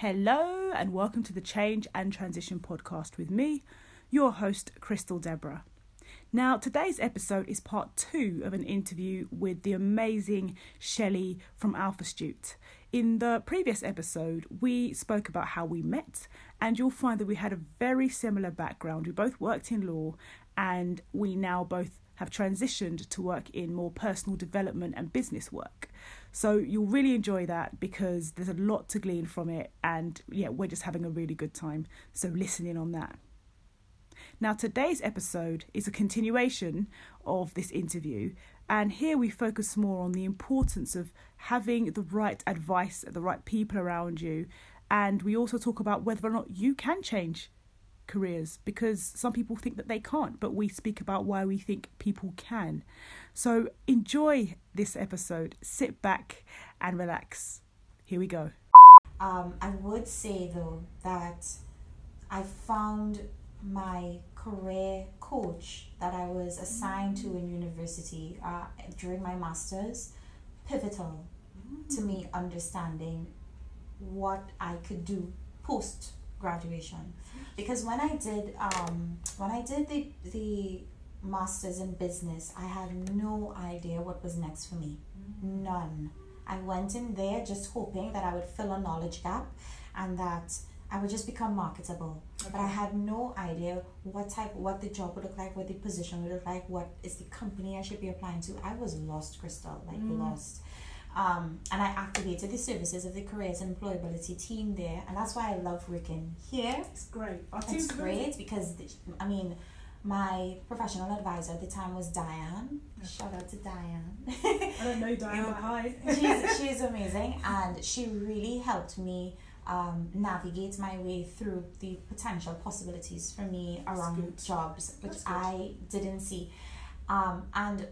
Hello, and welcome to the Change and Transition podcast with me, your host, Crystal Deborah. Now, today's episode is part two of an interview with the amazing Shelley from Alpha Stute. In the previous episode, we spoke about how we met, and you'll find that we had a very similar background. We both worked in law, and we now both have transitioned to work in more personal development and business work. So you'll really enjoy that because there's a lot to glean from it, and yeah, we're just having a really good time. So listen in on that. Now, today's episode is a continuation of this interview, and here we focus more on the importance of having the right advice, the right people around you, and we also talk about whether or not you can change careers because some people think that they can't, but we speak about why we think people can. So enjoy this episode, sit back and relax. Here we go. Um, I would say though that I found my career coach that I was assigned to in university uh, during my master's pivotal to me understanding what I could do post graduation because when I did um, when I did the the masters in business I had no idea what was next for me. None. I went in there just hoping that I would fill a knowledge gap and that I would just become marketable. Okay. but I had no idea what type what the job would look like what the position would look like what is the company I should be applying to. I was lost crystal like mm. lost um, and I activated the services of the careers and employability team there, and that's why I love working here. It's great. Our it's great because I mean, my professional advisor at the time was Diane. Shout out to Diane. I don't know Diane, but hi. she's she's amazing, and she really helped me. Um, navigate my way through the potential possibilities for me around jobs, which I didn't see. Um, and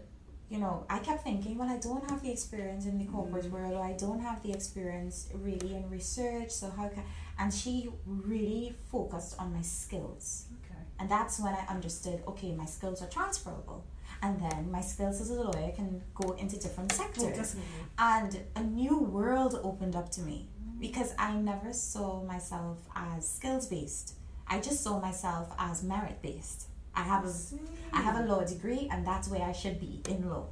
you know, I kept thinking, well, I don't have the experience in the corporate mm. world, or I don't have the experience really in research. So how can? And she really focused on my skills, okay. and that's when I understood. Okay, my skills are transferable, and then my skills as a lawyer can go into different sectors, oh, and a new world opened up to me mm. because I never saw myself as skills based. I just saw myself as merit based. I have a I have a law degree and that's where I should be in law.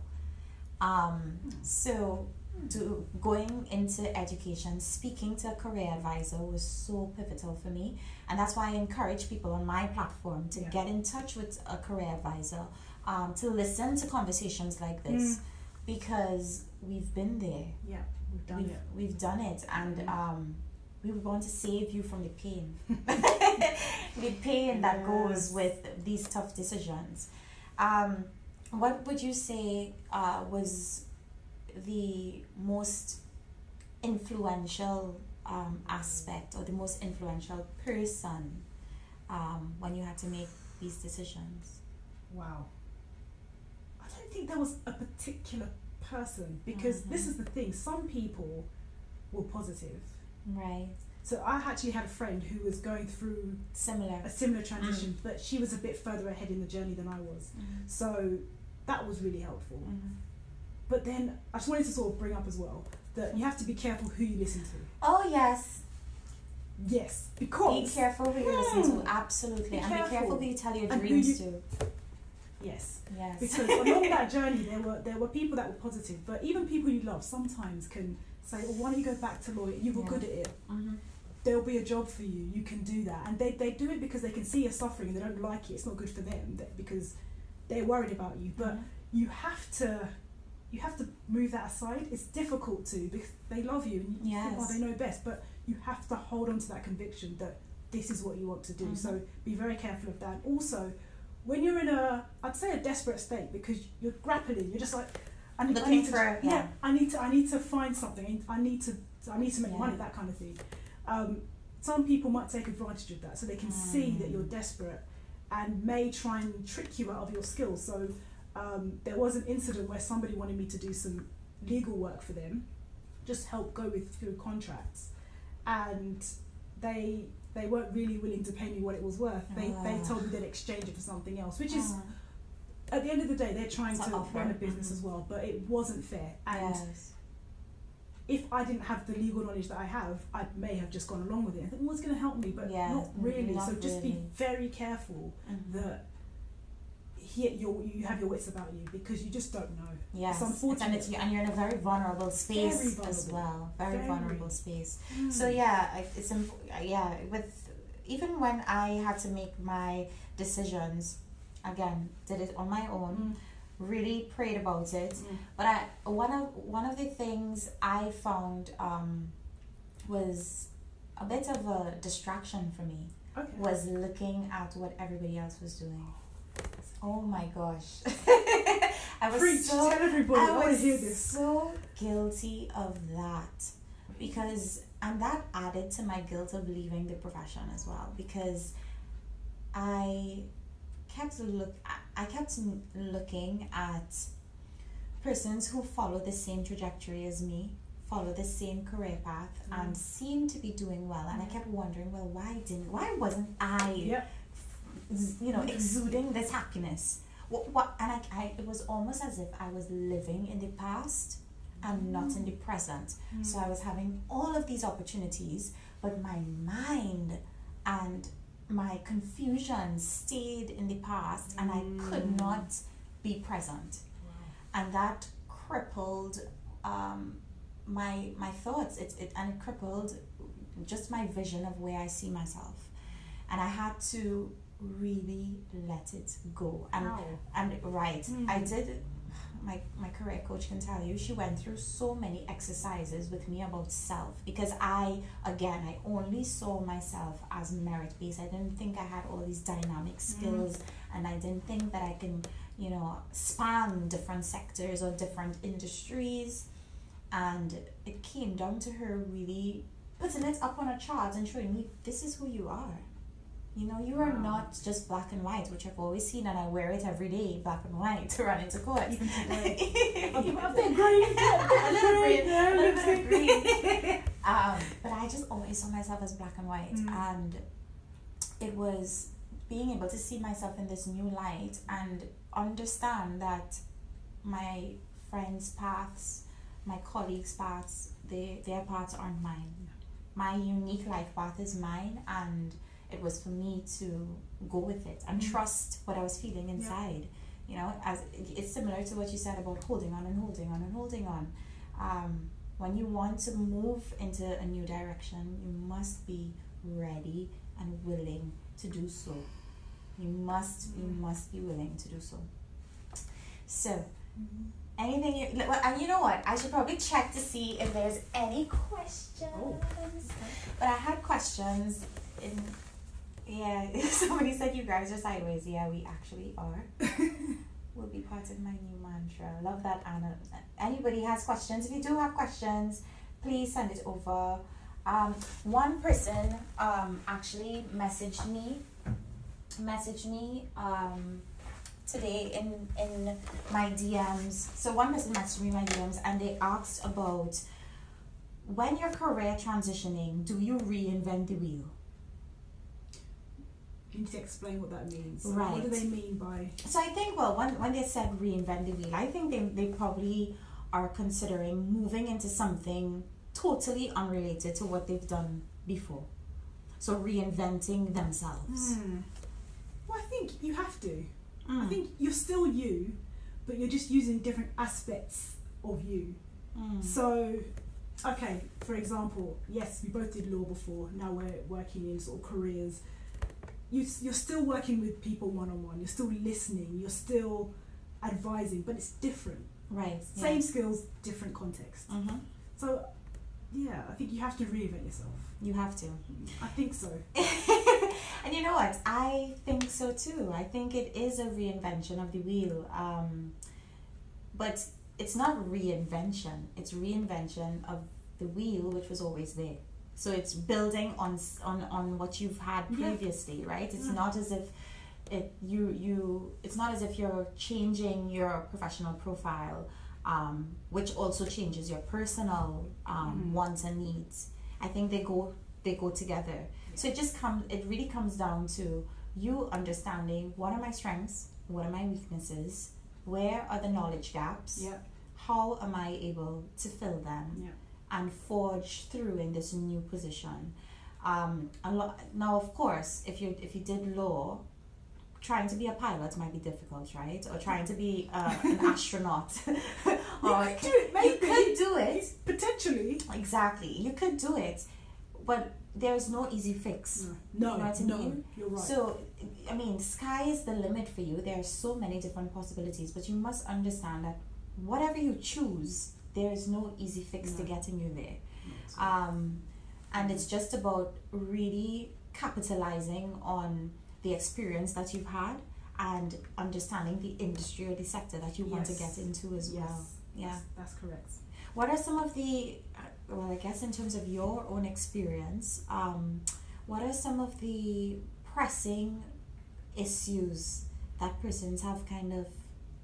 Um, so to going into education, speaking to a career advisor was so pivotal for me, and that's why I encourage people on my platform to yeah. get in touch with a career advisor, um, to listen to conversations like this, mm. because we've been there. Yeah, we've done we've, it. We've done it, and mm. um, we want to save you from the pain. The pain that goes with these tough decisions. Um, what would you say uh, was the most influential um, aspect or the most influential person um, when you had to make these decisions? Wow. I don't think there was a particular person because mm-hmm. this is the thing. Some people were positive Right. So I actually had a friend who was going through similar a similar transition, mm. but she was a bit further ahead in the journey than I was. Mm. So that was really helpful. Mm. But then I just wanted to sort of bring up as well that you have to be careful who you listen to. Oh yes. Yes, because be careful who you listen to. Hmm. Absolutely, be and be careful who you tell your dreams you, to. Yes. Yes. Because along that journey, there were there were people that were positive, but even people you love sometimes can say, "Well, why don't you go back to lawyer? You were yeah. good at it. Mm-hmm. There'll be a job for you. You can do that." And they, they do it because they can see you're suffering and they don't like it. It's not good for them because they're worried about you. But mm-hmm. you have to you have to move that aside. It's difficult to because they love you and you yes. think, oh, they know best. But you have to hold on to that conviction that this is what you want to do. Mm-hmm. So be very careful of that. Also, when you're in a, I'd say a desperate state because you're grappling. You're just like I need, Looking I need to, for yeah. yeah. I need to I need to find something. I need to I need to make yeah. money. That kind of thing. Um, some people might take advantage of that, so they can mm. see that you're desperate and may try and trick you out of your skills. So um, there was an incident where somebody wanted me to do some legal work for them, just help go with through contracts, and they they weren't really willing to pay me what it was worth. They they ah. told me they'd exchange it for something else, which is ah at the end of the day, they're trying to, run a business mm-hmm. as well, but it wasn't fair. And yes. if I didn't have the legal knowledge that I have, I may have just gone along with it. I think, well, it's going to help me, but Yeah, not really. not so just be very careful Mhm. that he, you you have your wits about you because you just don't know. Yes, It's unfortunate. and, it's, and you're in a very vulnerable space Very as well. Very, Very. vulnerable space. Mm. So yeah, it's yeah. With even when I had to make my decisions, again, did it on my own. Mm. Really prayed about it. Mm. But I one of one of the things I found um, was a bit of a distraction for me Okay. was looking at what everybody else was doing. Oh my gosh. I was Preach, so tell everybody. I, I was hear this. so guilty of that because and that added to my guilt of leaving the profession as well because I kept look I- kept looking at persons who follow the same trajectory as me follow the same career path Mm. and seem to be doing well and I kept wondering well why didn't why wasn't I Yep. you know exuding this happiness what, what and I, I it was almost as if i was living in the past and not in the present Mm. so i was having all of these opportunities but my mind and my confusion stayed in the past and i could Mm. not be present and that crippled um, my my thoughts it, it and it crippled just my vision of where i see myself and i had to really let it go and Wow. and right Mm. i did my my career coach can tell you she went through so many exercises with me about self because i again i only saw myself as merit based i didn't think i had all these dynamic mm. skills and i didn't think that i can you know span different sectors or different industries. And it came down to her really putting it up on a chart and showing me this is who you are you know you are Wow. not just black and white which i've always seen and i wear it every day black and white to run into court Even today. a A bit green, a little green, a little bit of green. um, but I just always saw myself as black and white, Mm. and it was being able to see myself in this new light and understand that my friends' paths, my colleagues' paths, they, their paths aren't mine. My unique life path is mine, and it was for me to go with it and Mm. trust what I was feeling inside. You know, as it's similar to what you said about holding on and holding on and holding on. Um, when you want to move into a new direction, you must be ready and willing to do so. You must, you Mm. must be willing to do so. So, anything you, well, and you know what? I should probably check to see if there's any questions. Oh. But I had questions in. Yeah, somebody said you guys are sideways. Yeah, we actually are. Will be part of my new mantra. Love that, Anna. Anybody has questions? If you do have questions, please send it over. Um, one person um, actually messaged me, messaged me um, today in in my DMs. So one person messaged me in my DMs and they asked about when your career transitioning, do you reinvent the wheel? You need to explain what that means. Right. What do they mean by? So I think well when when they said reinvent the wheel, I think they they probably are considering moving into something totally unrelated to what they've done before. So reinventing themselves. Hmm. Well, I think you have to. I Mm. think you're still you, but you're just using different aspects of you. Mm. So, okay, for example, yes, we both did law before. Now we're working in sort of careers. You, you're still working with people one on one. You're still listening. You're still advising, but it's different. Right. Same skills, different context. Yeah. hmm So, yeah, I think you have to reinvent yourself. You have to. I think so. and you know what? I think so too. I think it is a reinvention of the wheel. Um, but it's not reinvention. It's reinvention of the wheel, which was always there. So it's building on on on what you've had Yeah. previously, right? It's Yeah. not as if it you you. It's not as if you're changing your professional profile, um, which also changes your personal um, Mhm. wants and needs. I think they go they go together. So it just comes it really comes down to you understanding what are my strengths, what are my weaknesses, where are the knowledge gaps, Yeah, how am I able to fill them, yeah. And forge through in this new position. Um, a lot now, of course, if you if you did law, trying to be a pilot might be difficult, right? Or trying to be uh, an astronaut. or you could do it, maybe. You could do it. Potentially. Exactly. You could do it. But there's no easy fix. No, you know what I no, mean? you're right. So, I mean, sky is the limit for you. There are so many different possibilities, but you must understand that whatever you choose, there is no easy fix No. to getting you there. Um, and it's just about really capitalizing on the experience that you've had and understanding the industry or the sector that you want to get into as yes, well. Yeah. that's, that's correct. What are some of the, uh, well, I guess in terms of your own experience, um, what are some of the pressing issues that persons have kind of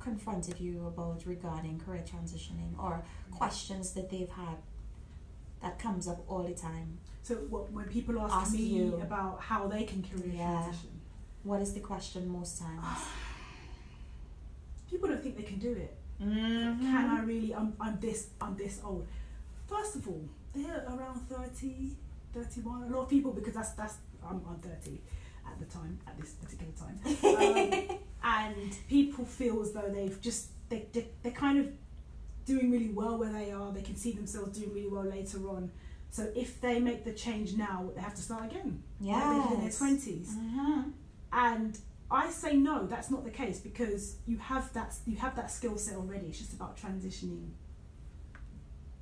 confronted you about regarding career transitioning or questions that they've had that comes up all the time? So what, when people ask, Ask me you. about how they can career Yeah. transition, What is the question most times? people don't think they can do it. Mm-hmm. Can I really? I'm, I'm this. I'm this old. First of all, they're around 30, 31. A lot of people because that's that's I'm, I'm 30 at the time at this particular time, um, and people feel as though they've just they, they they're kind of doing really well where they are. They can see themselves doing really well later on. So if they make the change now, they have to start again. like they did in their twenties. Mm-hmm. And I say no, that's not the case because you have that you have that skill set already. It's just about transitioning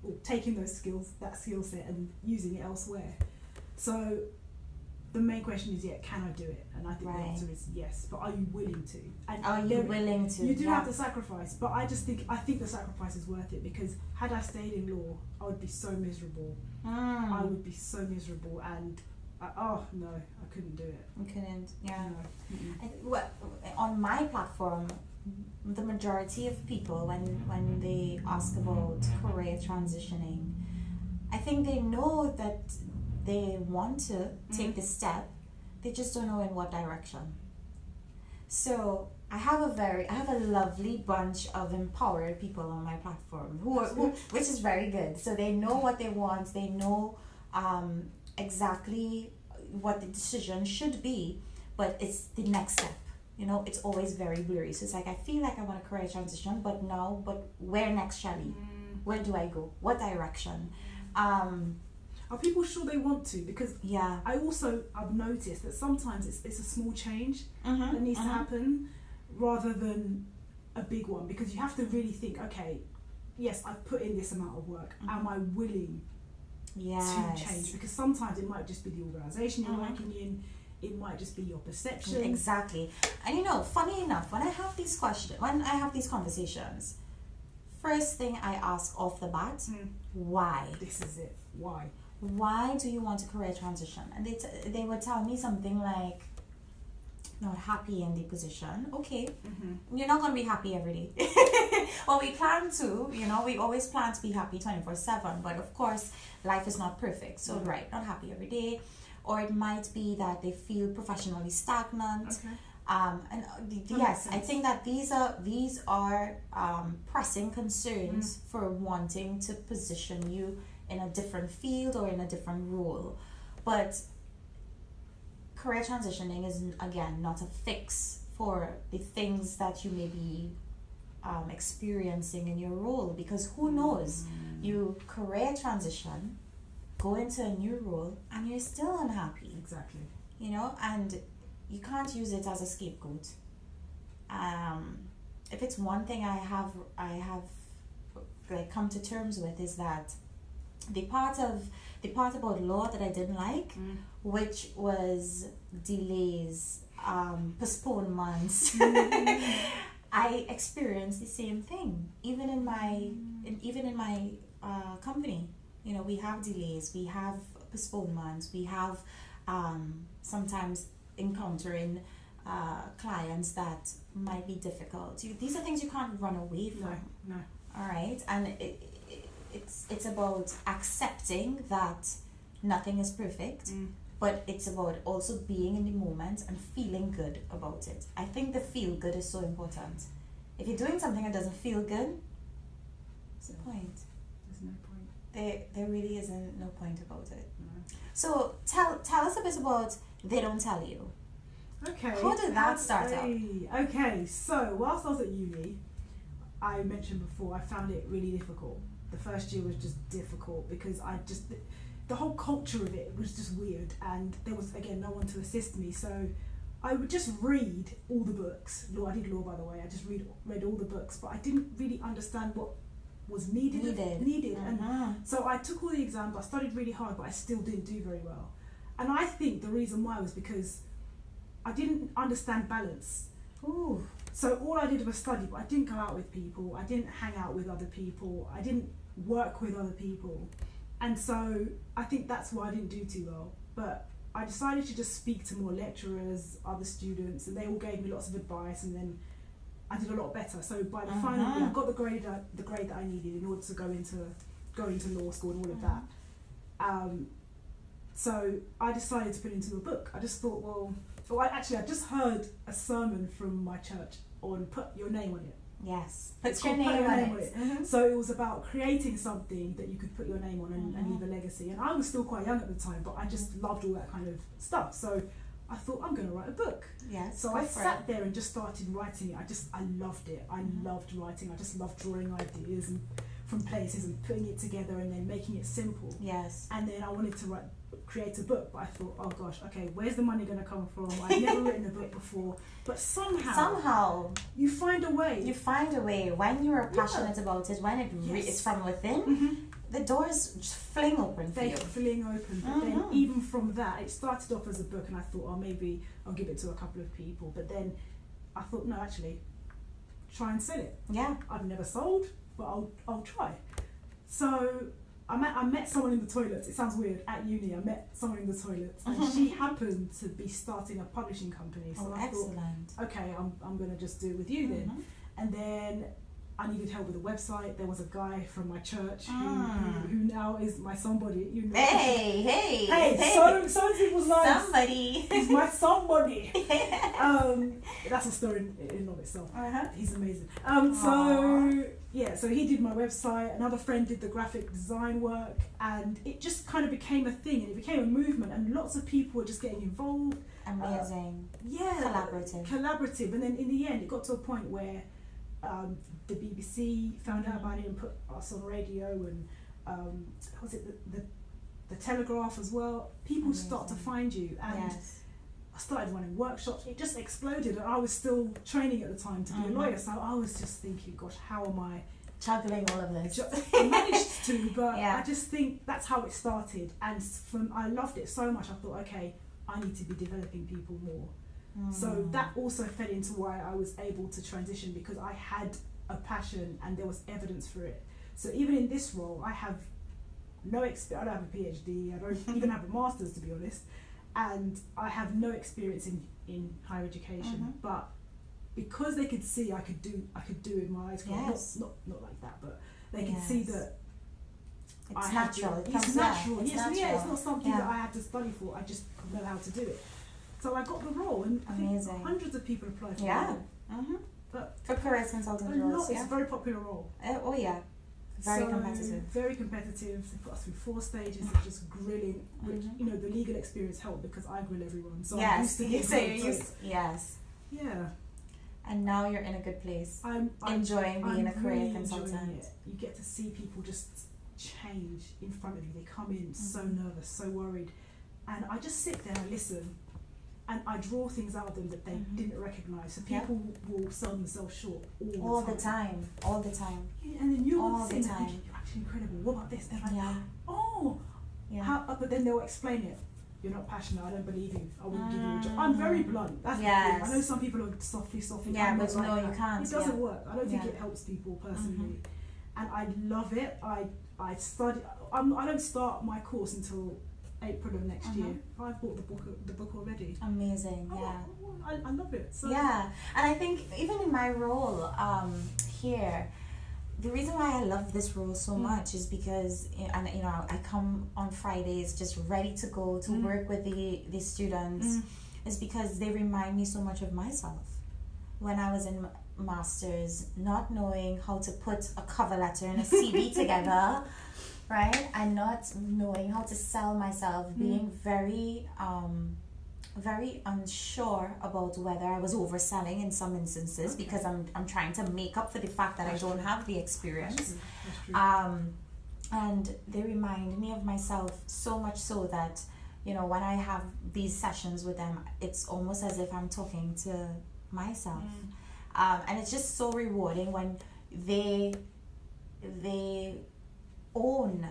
or taking those skills, that skill set, and using it elsewhere. So the main question is, yeah, can I do it? And I think Right. the answer is yes. But are you willing to? And Are you willing to? you do Yeah. have to sacrifice, but I just think I think the sacrifice is worth it because had I stayed in law, I would be so miserable. Mm. I would be so miserable, and I, oh no, I couldn't do it. You couldn't. Yeah. No. I, well, on my platform, the majority of people, when when they ask about career transitioning, I think they know that they want to take Mhm. the step, they just don't know in what direction. So I have a very, I have a lovely bunch of empowered people on my platform who, are, who which is very good. So they know what they want. They know um, exactly what the decision should be, but it's the next step. You know, it's always very blurry. So it's like I feel like I want a career transition, but now, but where next, Shelly? Where do I go? What direction? Um, Are people sure they want to? Because yeah. I also I've noticed that sometimes it's it's a small change Mm-hmm. that needs mhm. to happen rather than a big one because you have to really think, okay, yes, I've put in this amount of work. Mhm. Am I willing Yes. to change? Because sometimes it might just be the organisation you're Mhm. working in, it might just be your perception. Exactly. And you know, funny enough, when I have these questions, when I have these conversations, first thing I ask off the bat, Mm, why? this is it. Why? Why do you want a career transition? And they, t- they would tell me something like, not happy in the position. Okay, Mm-hmm. you're not going to be happy every day. well, we plan to, you know, we always plan to be happy 24 7, but of course, life is not perfect. So, Mhm. right, not happy every day. Or it might be that they feel professionally stagnant. Okay. Um, and uh, yes, I think that these are these are um, pressing concerns Mm. for wanting to position you in a different field or in a different role. But career transitioning is again not a fix for the things that you may be um, experiencing in your role because who knows Mm. you career transition go into a new role and you're still unhappy Exactly. you know, and you can't use it as a scapegoat. Um, if it's one thing I have, I have like come to terms with is that the part of the part about law that I didn't like, Mm. which was delays, um, postponements. I experienced the same thing, even in my, in, even in my uh, company. You know, we have delays, we have postponements, we have um, sometimes encountering uh, clients that might be difficult. You, these are things you can't run away from. no. All right, and it, it's it's about accepting that nothing is perfect, Mm. but it's about also being in the moment and feeling good about it. I think the feel good is so important. If you're doing something that doesn't feel good, what's the point? There's no point. there there really isn't no point about it. No. So tell tell us a bit about they don't tell you. Okay. How did that start out? Okay, so whilst I was at uni, I mentioned before I found it really difficult. The first year was just difficult because I just the whole culture of it was just weird, and there was again no one to assist me. So I would just read all the books. Law, I did law by the way. I just read read all the books, but I didn't really understand what was needed. Needed. needed, and Mhm. so I took all the exams, I studied really hard, but I still didn't do very well. And I think the reason why was because I didn't understand balance. Ooh. So all I did was study, but I didn't go out with people, I didn't hang out with other people, I didn't work with other people. And so I think that's why I didn't do too well. But I decided to just speak to more lecturers, other students, and they all gave me lots of advice and then I did a lot better. So by the final Mhm. year, I got the grade that, the grade that I needed in order to go into go into law school and all of that. Um, so I decided to put it into a book. I just thought, well, well, I, actually, I just heard a sermon from my church on put your name on it. Yes. It's Put your name on it. Mhm. So it was about creating something that you could put your name on and, and Mhm. leave a legacy. And I was still quite young at the time, but I just loved all that kind of stuff. So I thought I'm going to write a book. Yes. So I sat it. there and just started writing it. I just I loved it. I Mhm. loved writing. I just loved drawing ideas and from places and putting it together and then making it simple. Yes. And then I wanted to write, create a book, but I thought, oh gosh, okay, where's the money going to come from? I've never written a book before, but somehow Somehow you find a way. you find a way when you are Yeah. passionate about it, when it Yes. it's from within, Mhm. the doors just fling open for They you. fling open, but then Mhm. even from that, it started off as a book, and I thought, oh, maybe I'll give it to a couple of people. But then I thought, no, actually, try and sell it. Yeah. I've never sold, but I'll I'll try. So I met I met someone in the toilets. It sounds weird. At uni, I met someone in the toilets, and she happened to be starting a publishing company. So Oh, I thought, excellent. okay, I'm I'm gonna just do it with you then. Mhm. And then I needed help with a website. There was a guy from my church who, Mm. who, who now is my somebody. You know. Hey, hey, Hey, so so people's lives. somebody. He's my somebody. Um, that's a story in, in and of itself. uh-huh. He's amazing. Um, so yeah, so he did my website. Another friend did the graphic design work, and it just kind of became a thing, and it became a movement, and lots of people were just getting involved. Amazing. Yeah, Collaborative. collaborative, and then in the end, it got to a point where um, the BBC found out about it and put us on radio, and um, was it the, the the Telegraph as well? People start to find you, and yes. I started running workshops. It just exploded, and I was still training at the time to be Mhm. a lawyer. So I was just thinking, gosh, how am I? Juggling all of this. I managed to, but Yeah. I just think that's how it started, and from I loved it so much. I thought, okay, I need to be developing people more. So Mm. that also fed into why I was able to transition because I had a passion and there was evidence for it. So even in this role, I have no experience. I don't have a PhD. I don't even have a master's, to be honest, and I have no experience in in higher education. Mhm. But because they could see I could do I could do it in my eyes. Yes. Not, not not like that, but they could see that It's I had natural. to- It it's natural. It's yes, natural. yeah, it's not something Yeah. that I had to study for. I just know how to do it. So I got the role, and I think Amazing. hundreds of people applied for Yeah. role. Mm-hmm. But For career consultant lot, roles, it's a very popular role. Uh, oh yeah. Very So, competitive. Very competitive. They put us through four stages of just grilling, which Mhm. you know the legal experience helped because I grill everyone. So I'm yes. used to you say used. Yes. Yeah, And now you're in a good place. I'm, I'm Enjoying being I'm a career really consultant. it. You get to see people just change in front of you. They come in so Mhm. nervous, so worried, and I just sit there and listen, and I draw things out of them that they Mhm. didn't recognize. So Yeah. people will sell themselves short all, All the the time. time. All the time. Yeah, and then you're All the time. thinking, you're actually incredible. What about this? They're like, Yeah. oh, Yeah. how, uh, but then they'll explain it. You're not passionate. I don't believe you. I won't give you a job. I'm Mm. very blunt. That's. Yes. I know some people are softly, softly. Yeah, but not no, like you can't, It doesn't work. I don't think it helps people personally, and I love it. I I study. I'm, I don't start my course until April of next year. Mhm. I've bought the book the book already. Amazing. Oh, Yeah. I, I love it. So yeah, and I think even in my role um, here, the reason why I love this role so Mm. much is because, and you know, I come on Fridays just ready to go to Mm. work with the the students, Mm. is because they remind me so much of myself. When I was in masters, not knowing how to put a cover letter and a CV together, right? And not knowing how to sell myself, Mm. being very um very unsure about whether I was overselling in some instances Okay. because I'm I'm trying to make up for the fact that That's I don't true. have the experience. That's true. That's true. Um, and they remind me of myself so much so that, you know, when I have these sessions with them, it's almost as if I'm talking to myself. Mm. Um, and it's just so rewarding when they they own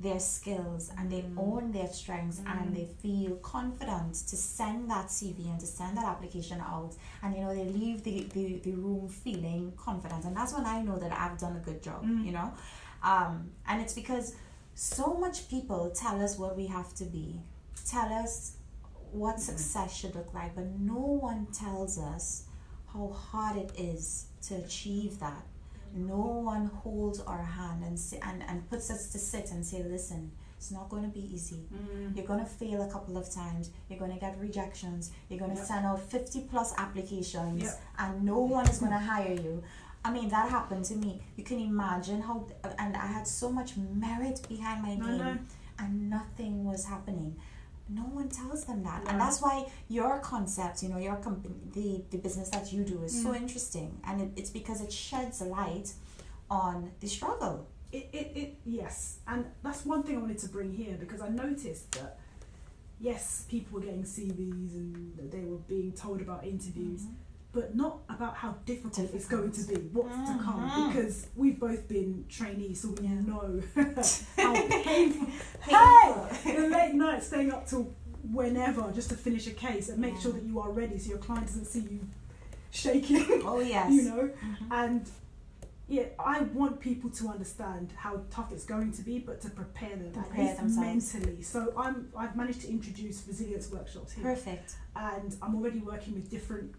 their skills and they Mm. own their strengths Mm. and they feel confident to send that CV and to send that application out and you know they leave the, the, the room feeling confident and that's when I know that I've done a good job Mm. you know um, and it's because so much people tell us what we have to be tell us what success should look like but no one tells us how hard it is to achieve that no one holds our hand and, and and puts us to sit and say listen it's not going to be easy Mm. you're going to fail a couple of times you're going to get rejections you're going to Yep. send out 50 plus applications Yep. and no one is going to hire you i mean that happened to me you can imagine how and i had so much merit behind my No, name no. and nothing was happening no one tells them that. And that's why your concept you know your company the, the business that you do is so Mm. interesting. And it, it's because it sheds a light on the struggle. It, it, it, yes, and that's one thing I wanted to bring here because I noticed that yes, people were getting CVs and that they were being told about interviews, but not about how difficult, it's going to be, what's to come. Mhm. Because we've both been trainees, so we Yeah. know how painful. Painful. Hey, the late night staying up till whenever just to finish a case and make Yeah. sure that you are ready, so your client doesn't see you shaking. oh yes you know, Mhm. and yeah, I want people to understand how tough it's going to be, but to prepare them Prepare themselves. mentally. So I'm I've managed to introduce resilience workshops here, perfect and I'm already working with different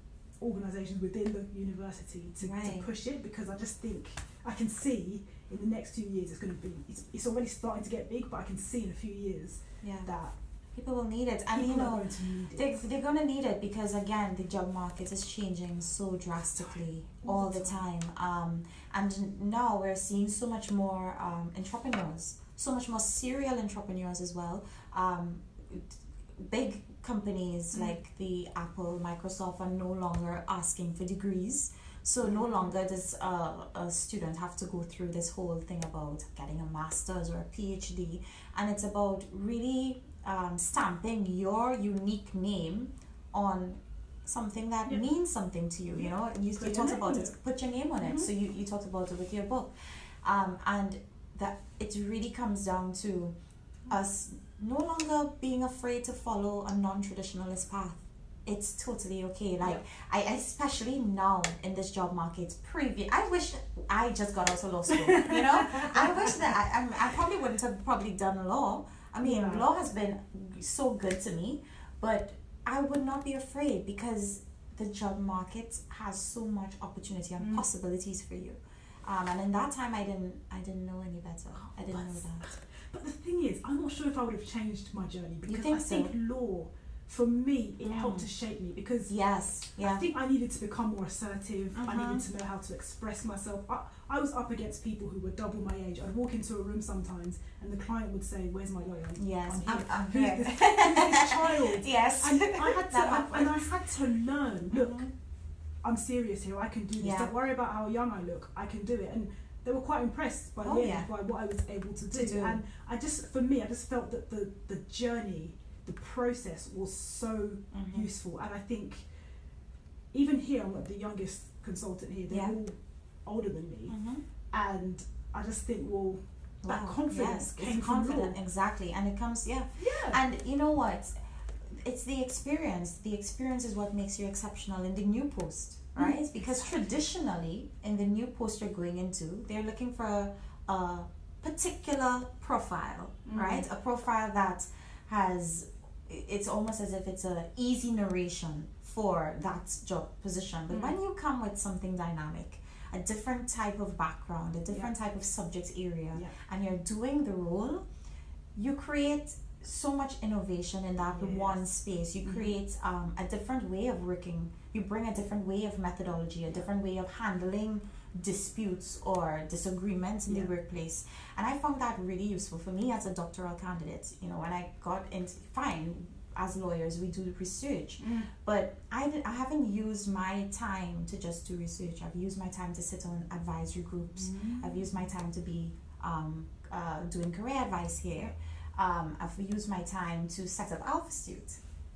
organisations within the university to, to push it because I just think I can see in the next two years it's going to be it's, it's already starting to get big, but I can see in a few years yeah. that people will need it. And people you know going to need they, it. they're going to need it because again the job market is changing so drastically All all the the time. Um, and now we're seeing so much more um, entrepreneurs so much more serial entrepreneurs as well. Um, big companies Mm. like the apple microsoft are no longer asking for degrees so no longer does a, a student have to go through this whole thing about getting a master's or a phd and it's about really um, stamping your unique name on something that Yeah. means something to you you know you, Put you talked about it it. put your name on it Mhm. so you, you talked about it with your book um, and that it really comes down to us no longer being afraid to follow a non-traditionalist path. It's totally okay. Like I especially now in this job market previous I wish I just got out of law school you know? I wish that I, I'm- I probably wouldn't have probably done law. I mean Yeah. law has been so good to me but I would not be afraid because the job market has so much opportunity and Mm. possibilities for you. Um, and in that time I didn't I didn't know any better. I didn't know that But the thing is, I'm not sure if I would have changed my journey because think I so? think law, for me, it Mm. helped to shape me because yes I think I needed to become more assertive. I Mhm. needed to know how to express myself. I, I was up against people who were double my age. I'd walk into a room sometimes and the client would say, Where's my lawyer? I'm, yes I'm I'm, here. Who's this, who's this child? yes And I had to, and I had to learn. Look, Mhm. I'm serious here. I can do this. Yeah. Don't worry about how young I look. I can do it. And they were quite impressed by Oh, the end yeah. by what I was able to do. To do. And I just, for me, I just felt that the the journey, the process was so Mhm. useful. And I think even here, I'm like the youngest consultant here. They're Yeah. all older than me, Mhm. and I just think, well, that confidence yes, came confident exactly and it comes yeah yeah, and you know what it's the experience the experience is what makes you exceptional in the new post Right because traditionally in the new post you're going into they're looking for a, a particular profile Mhm. right a profile that has it's almost as if it's an easy narration for that job position but Mm. when you come with something dynamic a different type of background a different type of subject area Yeah. and you're doing the role you create so much innovation in that Yes. one space you Mhm. create um, a different way of working you bring a different way of methodology a different way of handling disputes or disagreements in Yeah. the workplace. And I found that really useful for me as a doctoral candidate. You know, when I got into, fine, as lawyers, we do the research, but I, did- I haven't used my time to just do research. I've used my time to sit on advisory groups. I've used my time to be um, uh, doing career advice here. Um, I've used my time to set up Alpha Institute.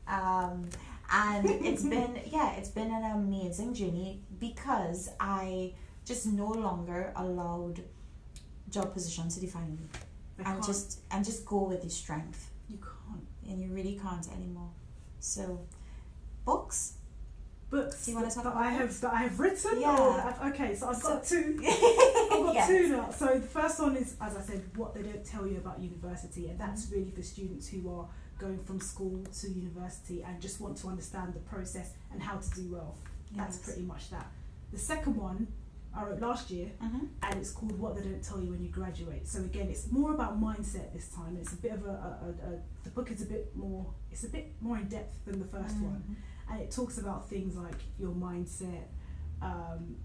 Um, and it's been, yeah, it's been an amazing journey because I just no longer allowed job position to define me and can't- just and just go with your strength you can't. and you really can't anymore. So, books. Books Do you wanna that, talk that about I have that I have written. Yeah. I've- okay, so I've got two. I've got Yes. two now. So the first one is, as I said, what they don't tell you about university, and that's really for students who are going from school to university and just want to understand the process and how to do well. That's pretty much that. The second one I wrote last year, Mhm. and it's called What They Don't Tell You When You Graduate. So again, it's more about mindset this time. It's a bit of a, a, a, a the book is a bit more. It's a bit more in depth than the 1st one Mhm. And it talks about things like your mindset, um,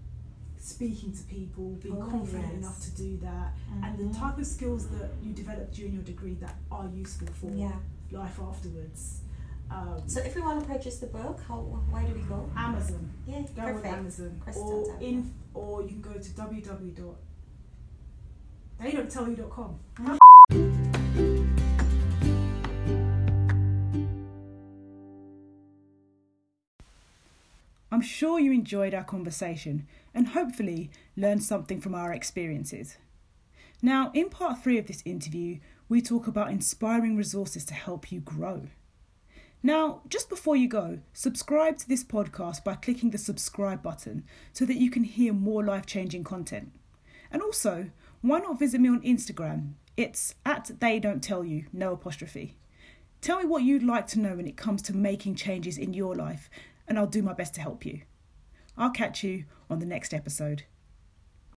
speaking to people, being Oh, confident yes. enough to do that, and Mhm. the type of skills that you develop during your degree that are useful for Yeah. life afterwards. Um, So if we want to purchase the book, how where do we go? Amazon, Yeah, go with perfect. Amazon, Crystal or Deborah. in, or you can go to www. They don't tell you.com. I'm sure you enjoyed our conversation and hopefully learned something from our experiences. Now, in part three of this interview, we talk about inspiring resources to help you grow. Now, just before you go, subscribe to this podcast by clicking the subscribe button so that you can hear more life changing content. And also, why not visit me on Instagram? It's at they don't tell you, no apostrophe. Tell me what you'd like to know when it comes to making changes in your life, and I'll do my best to help you. I'll catch you on the next episode.